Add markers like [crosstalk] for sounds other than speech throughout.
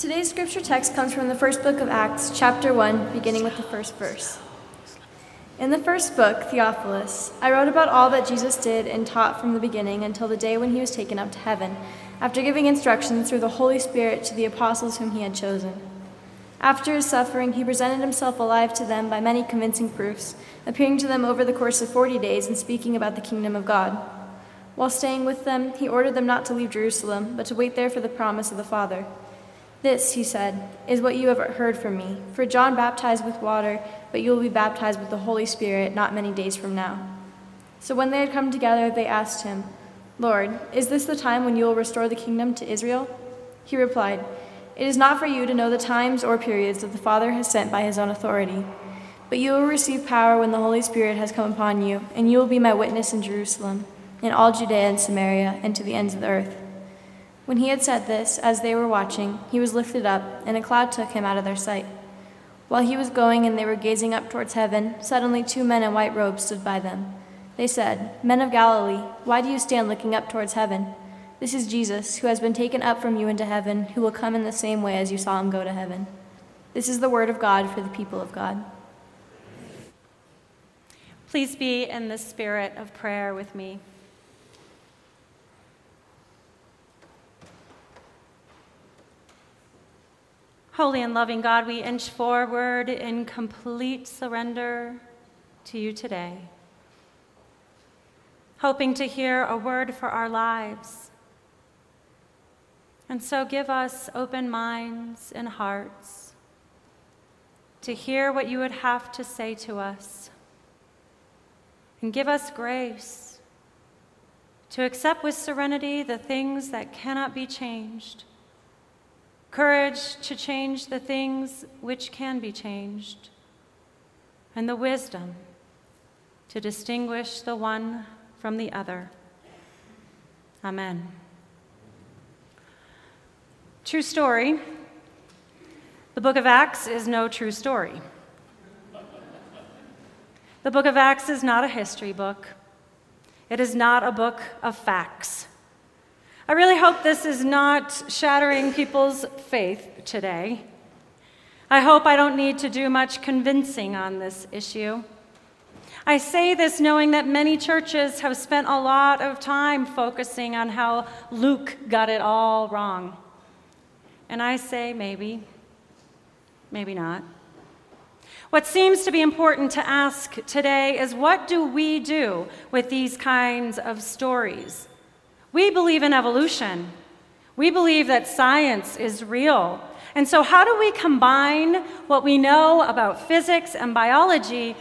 Today's scripture text comes from the first book of Acts, chapter 1, beginning with the first verse. In the first book, Theophilus, I wrote about all that Jesus did and taught from the beginning until the day when he was taken up to heaven, after giving instructions through the Holy Spirit to the apostles whom he had chosen. After his suffering, he presented himself alive to them by many convincing proofs, appearing to them over the course of forty days and speaking about the kingdom of God. While staying with them, he ordered them not to leave Jerusalem, but to wait there for the promise of the Father. This, he said, is what you have heard from me. For John baptized with water, but you will be baptized with the Holy Spirit not many days from now. So when they had come together, they asked him, Lord, is this the time when you will restore the kingdom to Israel? He replied, It is not for you to know the times or periods that the Father has sent by his own authority. But you will receive power when the Holy Spirit has come upon you, and you will be my witness in Jerusalem, in all Judea and Samaria, and to the ends of the earth. When he had said this, as they were watching, he was lifted up, and a cloud took him out of their sight. While he was going and they were gazing up towards heaven, suddenly two men in white robes stood by them. They said, Men of Galilee, why do you stand looking up towards heaven? This is Jesus, who has been taken up from you into heaven, who will come in the same way as you saw him go to heaven. This is the word of God for the people of God. Please be in the spirit of prayer with me. Holy and loving God, we inch forward in complete surrender to you today, hoping to hear a word for our lives. And so give us open minds and hearts to hear what you would have to say to us. And give us grace to accept with serenity the things that cannot be changed courage to change the things which can be changed, and the wisdom to distinguish the one from the other. Amen. True story. The book of Acts is no true story. The book of Acts is not a history book. It is not a book of facts. I really hope this is not shattering people's faith today. I hope I don't need to do much convincing on this issue. I say this knowing that many churches have spent a lot of time focusing on how Luke got it all wrong. And I say maybe, maybe not. What seems to be important to ask today is what do we do with these kinds of stories? We believe in evolution. We believe that science is real. And so, how do we combine what we know about physics and biology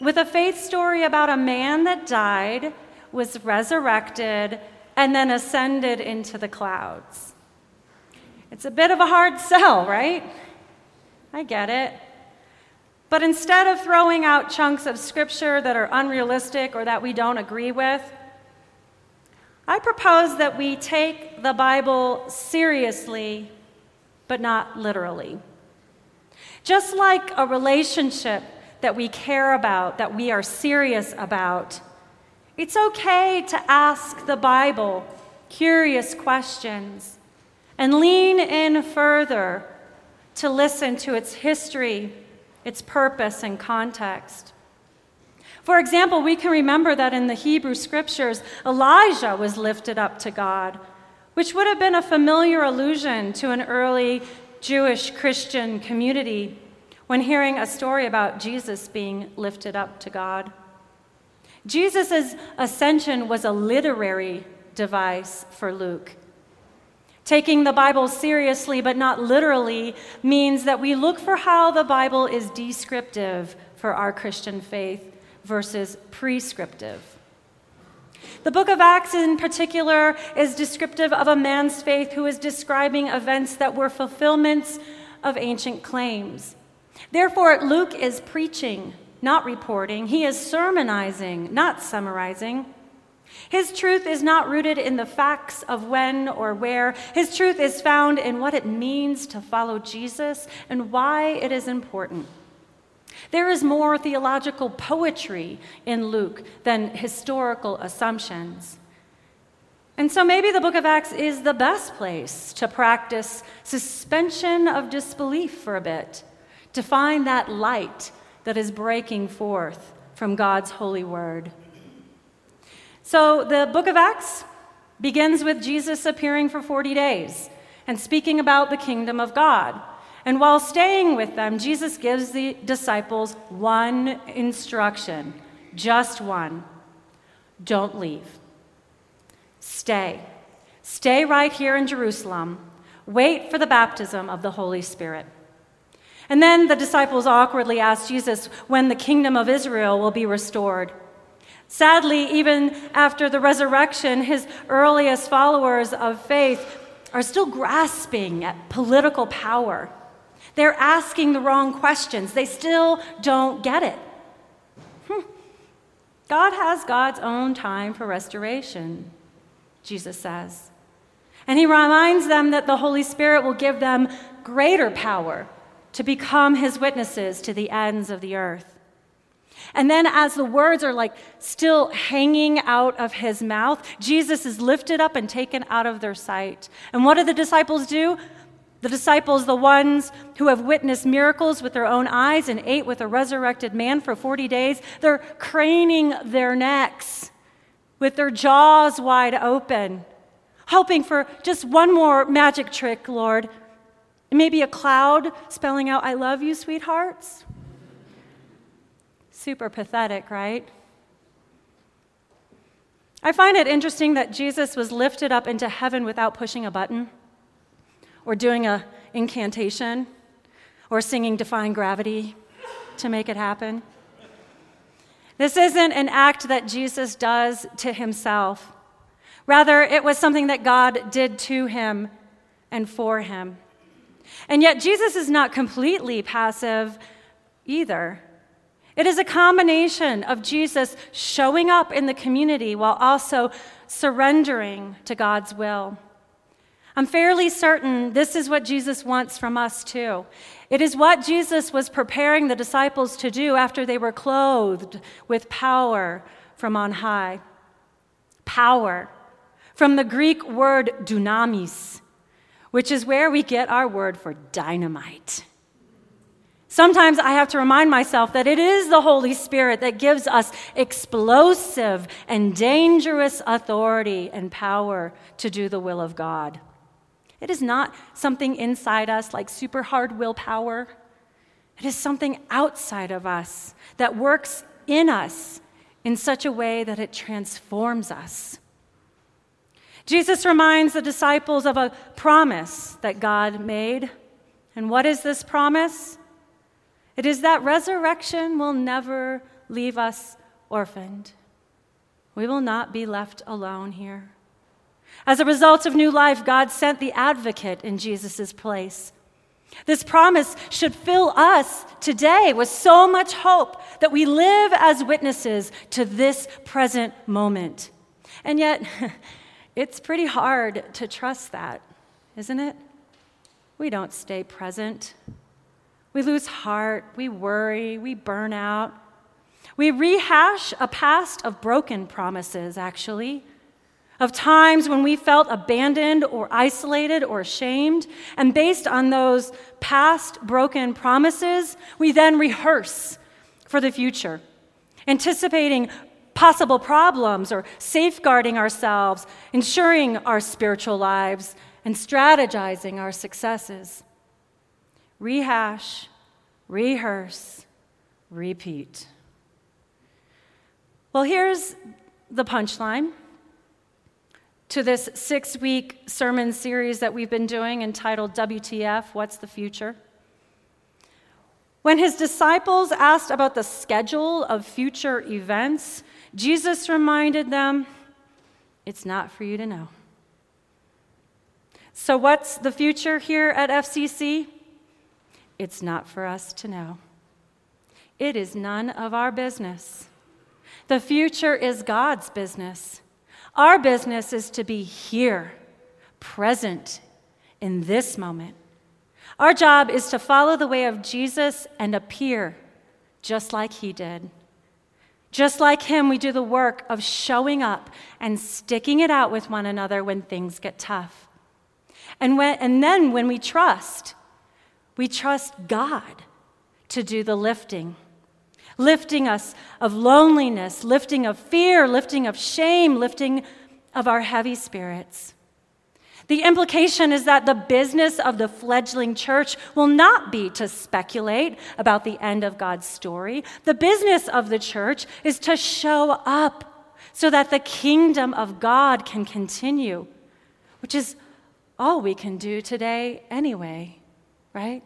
with a faith story about a man that died, was resurrected, and then ascended into the clouds? It's a bit of a hard [laughs] sell, right? I get it. But instead of throwing out chunks of scripture that are unrealistic or that we don't agree with, I propose that we take the Bible seriously, but not literally. Just like a relationship that we care about, that we are serious about, it's okay to ask the Bible curious questions and lean in further to listen to its history, its purpose, and context. For example, we can remember that in the Hebrew scriptures, Elijah was lifted up to God, which would have been a familiar allusion to an early Jewish Christian community when hearing a story about Jesus being lifted up to God. Jesus' ascension was a literary device for Luke. Taking the Bible seriously but not literally means that we look for how the Bible is descriptive for our Christian faith versus prescriptive. The book of Acts, in particular, is descriptive of a man's faith who is describing events that were fulfillments of ancient claims. Therefore, Luke is preaching, not reporting. He is sermonizing, not summarizing. His truth is not rooted in the facts of when or where. His truth is found in what it means to follow Jesus and why it is important. There is more theological poetry in Luke than historical assumptions. And so maybe the book of Acts is the best place to practice suspension of disbelief for a bit, to find that light that is breaking forth from God's holy word. So the book of Acts begins with Jesus appearing for 40 days and speaking about the kingdom of God. And while staying with them, Jesus gives the disciples one instruction, just one don't leave. Stay. Stay right here in Jerusalem. Wait for the baptism of the Holy Spirit. And then the disciples awkwardly ask Jesus when the kingdom of Israel will be restored. Sadly, even after the resurrection, his earliest followers of faith are still grasping at political power. They're asking the wrong questions. They still don't get it. Hmm. God has God's own time for restoration, Jesus says. And he reminds them that the Holy Spirit will give them greater power to become his witnesses to the ends of the earth. And then, as the words are like still hanging out of his mouth, Jesus is lifted up and taken out of their sight. And what do the disciples do? The disciples, the ones who have witnessed miracles with their own eyes and ate with a resurrected man for 40 days, they're craning their necks with their jaws wide open, hoping for just one more magic trick, Lord. Maybe a cloud spelling out, I love you, sweethearts. Super pathetic, right? I find it interesting that Jesus was lifted up into heaven without pushing a button or doing an incantation or singing Defying Gravity to make it happen. This isn't an act that Jesus does to himself. Rather, it was something that God did to him and for him. And yet, Jesus is not completely passive either. It is a combination of Jesus showing up in the community while also surrendering to God's will. I'm fairly certain this is what Jesus wants from us too. It is what Jesus was preparing the disciples to do after they were clothed with power from on high. Power, from the Greek word dunamis, which is where we get our word for dynamite. Sometimes I have to remind myself that it is the Holy Spirit that gives us explosive and dangerous authority and power to do the will of God. It is not something inside us like super hard willpower. It is something outside of us that works in us in such a way that it transforms us. Jesus reminds the disciples of a promise that God made. And what is this promise? It is that resurrection will never leave us orphaned. We will not be left alone here. As a result of new life, God sent the advocate in Jesus' place. This promise should fill us today with so much hope that we live as witnesses to this present moment. And yet, [laughs] it's pretty hard to trust that, isn't it? We don't stay present. We lose heart, we worry, we burn out. We rehash a past of broken promises, actually, of times when we felt abandoned or isolated or ashamed. And based on those past broken promises, we then rehearse for the future, anticipating possible problems or safeguarding ourselves, ensuring our spiritual lives, and strategizing our successes rehash, rehearse, repeat. Well, here's the punchline to this six week sermon series that we've been doing entitled WTF What's the Future? When his disciples asked about the schedule of future events, Jesus reminded them, It's not for you to know. So, what's the future here at FCC? It's not for us to know. It is none of our business. The future is God's business. Our business is to be here, present in this moment. Our job is to follow the way of Jesus and appear just like he did. Just like him, we do the work of showing up and sticking it out with one another when things get tough. And, when, and then when we trust, we trust God to do the lifting. Lifting us of loneliness, lifting of fear, lifting of shame, lifting of our heavy spirits. The implication is that the business of the fledgling church will not be to speculate about the end of God's story. The business of the church is to show up so that the kingdom of God can continue, which is all we can do today anyway, right?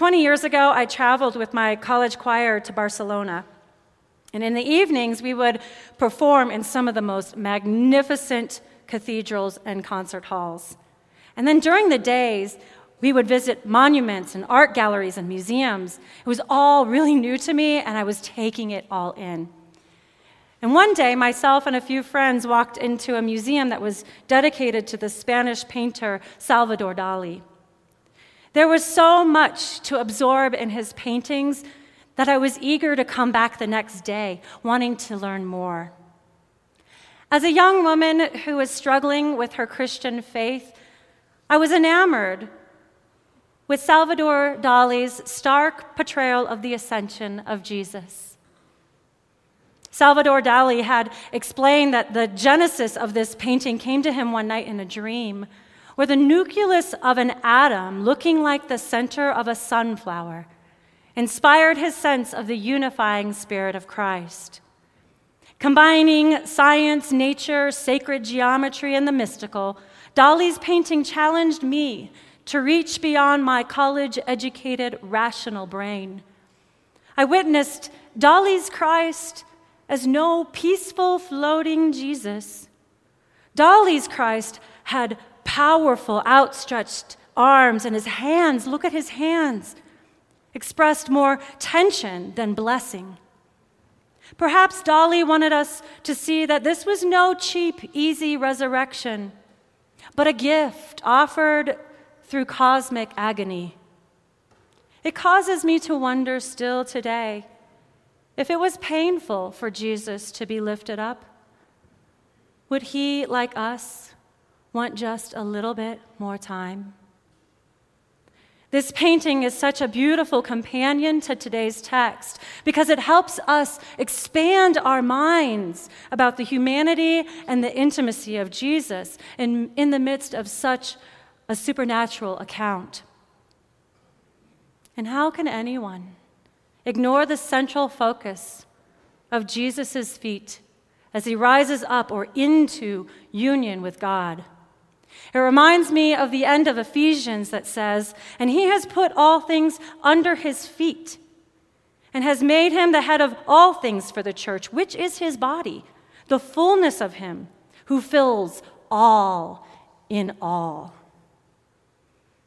20 years ago, I traveled with my college choir to Barcelona. And in the evenings, we would perform in some of the most magnificent cathedrals and concert halls. And then during the days, we would visit monuments and art galleries and museums. It was all really new to me, and I was taking it all in. And one day, myself and a few friends walked into a museum that was dedicated to the Spanish painter Salvador Dali. There was so much to absorb in his paintings that I was eager to come back the next day, wanting to learn more. As a young woman who was struggling with her Christian faith, I was enamored with Salvador Dali's stark portrayal of the ascension of Jesus. Salvador Dali had explained that the genesis of this painting came to him one night in a dream, where the nucleus of an atom, looking like the center of a sunflower, inspired his sense of the unifying spirit of Christ. Combining science, nature, sacred geometry, and the mystical, Dali's painting challenged me to reach beyond my college educated rational brain. I witnessed Dali's Christ as no peaceful, floating Jesus. Dali's Christ had powerful, outstretched arms, and his hands, look at his hands, expressed more tension than blessing. Perhaps Dali wanted us to see that this was no cheap, easy resurrection, but a gift offered through cosmic agony. It causes me to wonder still today if it was painful for Jesus to be lifted up. Would he, like us, want just a little bit more time? This painting is such a beautiful companion to today's text because it helps us expand our minds about the humanity and the intimacy of Jesus in, in the midst of such a supernatural account. And how can anyone ignore the central focus of Jesus' feet as he rises up or into union with God? It reminds me of the end of Ephesians that says, And he has put all things under his feet and has made him the head of all things for the church, which is his body, the fullness of him who fills all in all.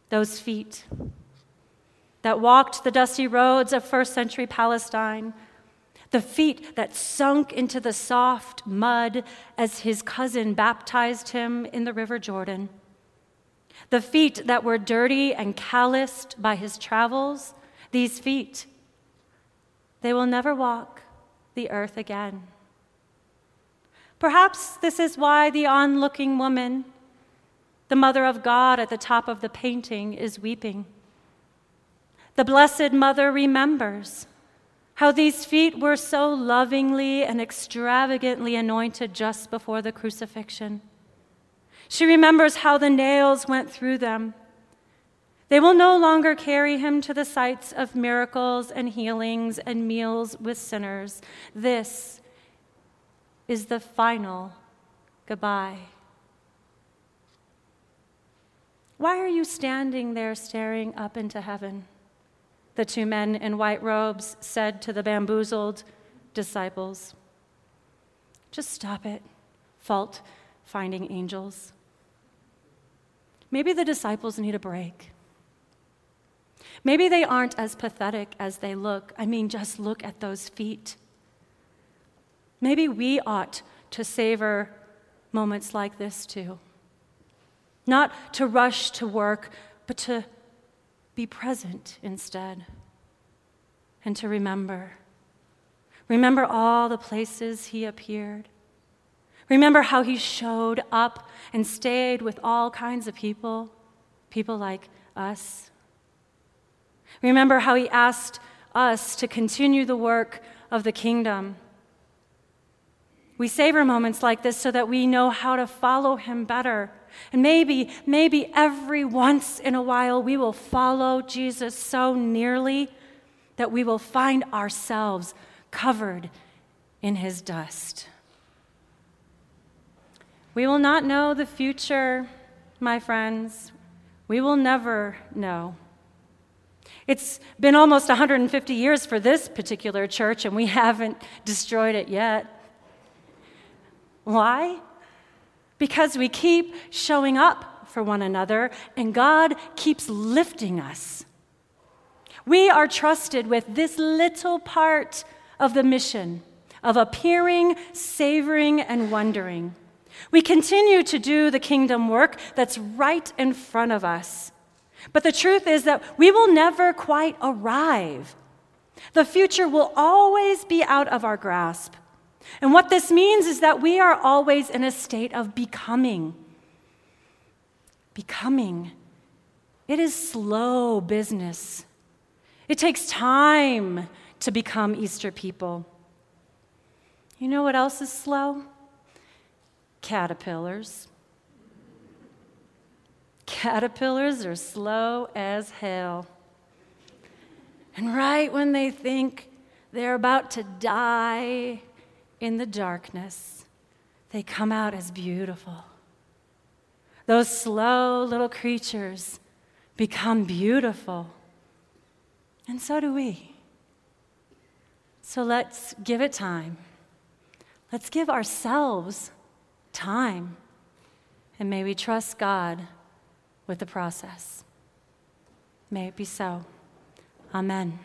Those feet that walked the dusty roads of first century Palestine the feet that sunk into the soft mud as his cousin baptized him in the River Jordan, the feet that were dirty and calloused by his travels, these feet, they will never walk the earth again. Perhaps this is why the onlooking woman, the mother of God at the top of the painting, is weeping. The Blessed Mother remembers how these feet were so lovingly and extravagantly anointed just before the crucifixion. She remembers how the nails went through them. They will no longer carry him to the sites of miracles and healings and meals with sinners. This is the final goodbye. Why are you standing there staring up into heaven? The two men in white robes said to the bamboozled disciples. Just stop it, fault finding angels. Maybe the disciples need a break. Maybe they aren't as pathetic as they look. I mean, just look at those feet. Maybe we ought to savor moments like this too. Not to rush to work, but to be present instead. and to remember. Remember all the places he appeared. Remember how he showed up and stayed with all kinds of people, people like us. Remember how he asked us to continue the work of the kingdom. We savor moments like this so that we know how to follow him better. And maybe, maybe every once in a while we will follow Jesus so nearly that we will find ourselves covered in his dust. We will not know the future, my friends. We will never know. It's been almost 150 years for this particular church, and we [laughs] haven't destroyed it yet. Why? Because we keep showing up for one another, and God keeps lifting us. We are trusted with this little part of the mission of appearing, savoring, and wondering. We continue to do the kingdom work that's right in front of us. But the truth is that we will never quite arrive. The future will always be out of our grasp. And what this means is that we are always in a state of becoming. Becoming. It is slow business. It takes time to become Easter people. You know what else is slow? Caterpillars. Caterpillars are slow as hell. And right when they think they're about to die in the darkness, they come out as beautiful. Those slow little creatures become beautiful. And so do we. So let's give it time. Let's give ourselves time. And may we trust God with the process. May it be so. Amen.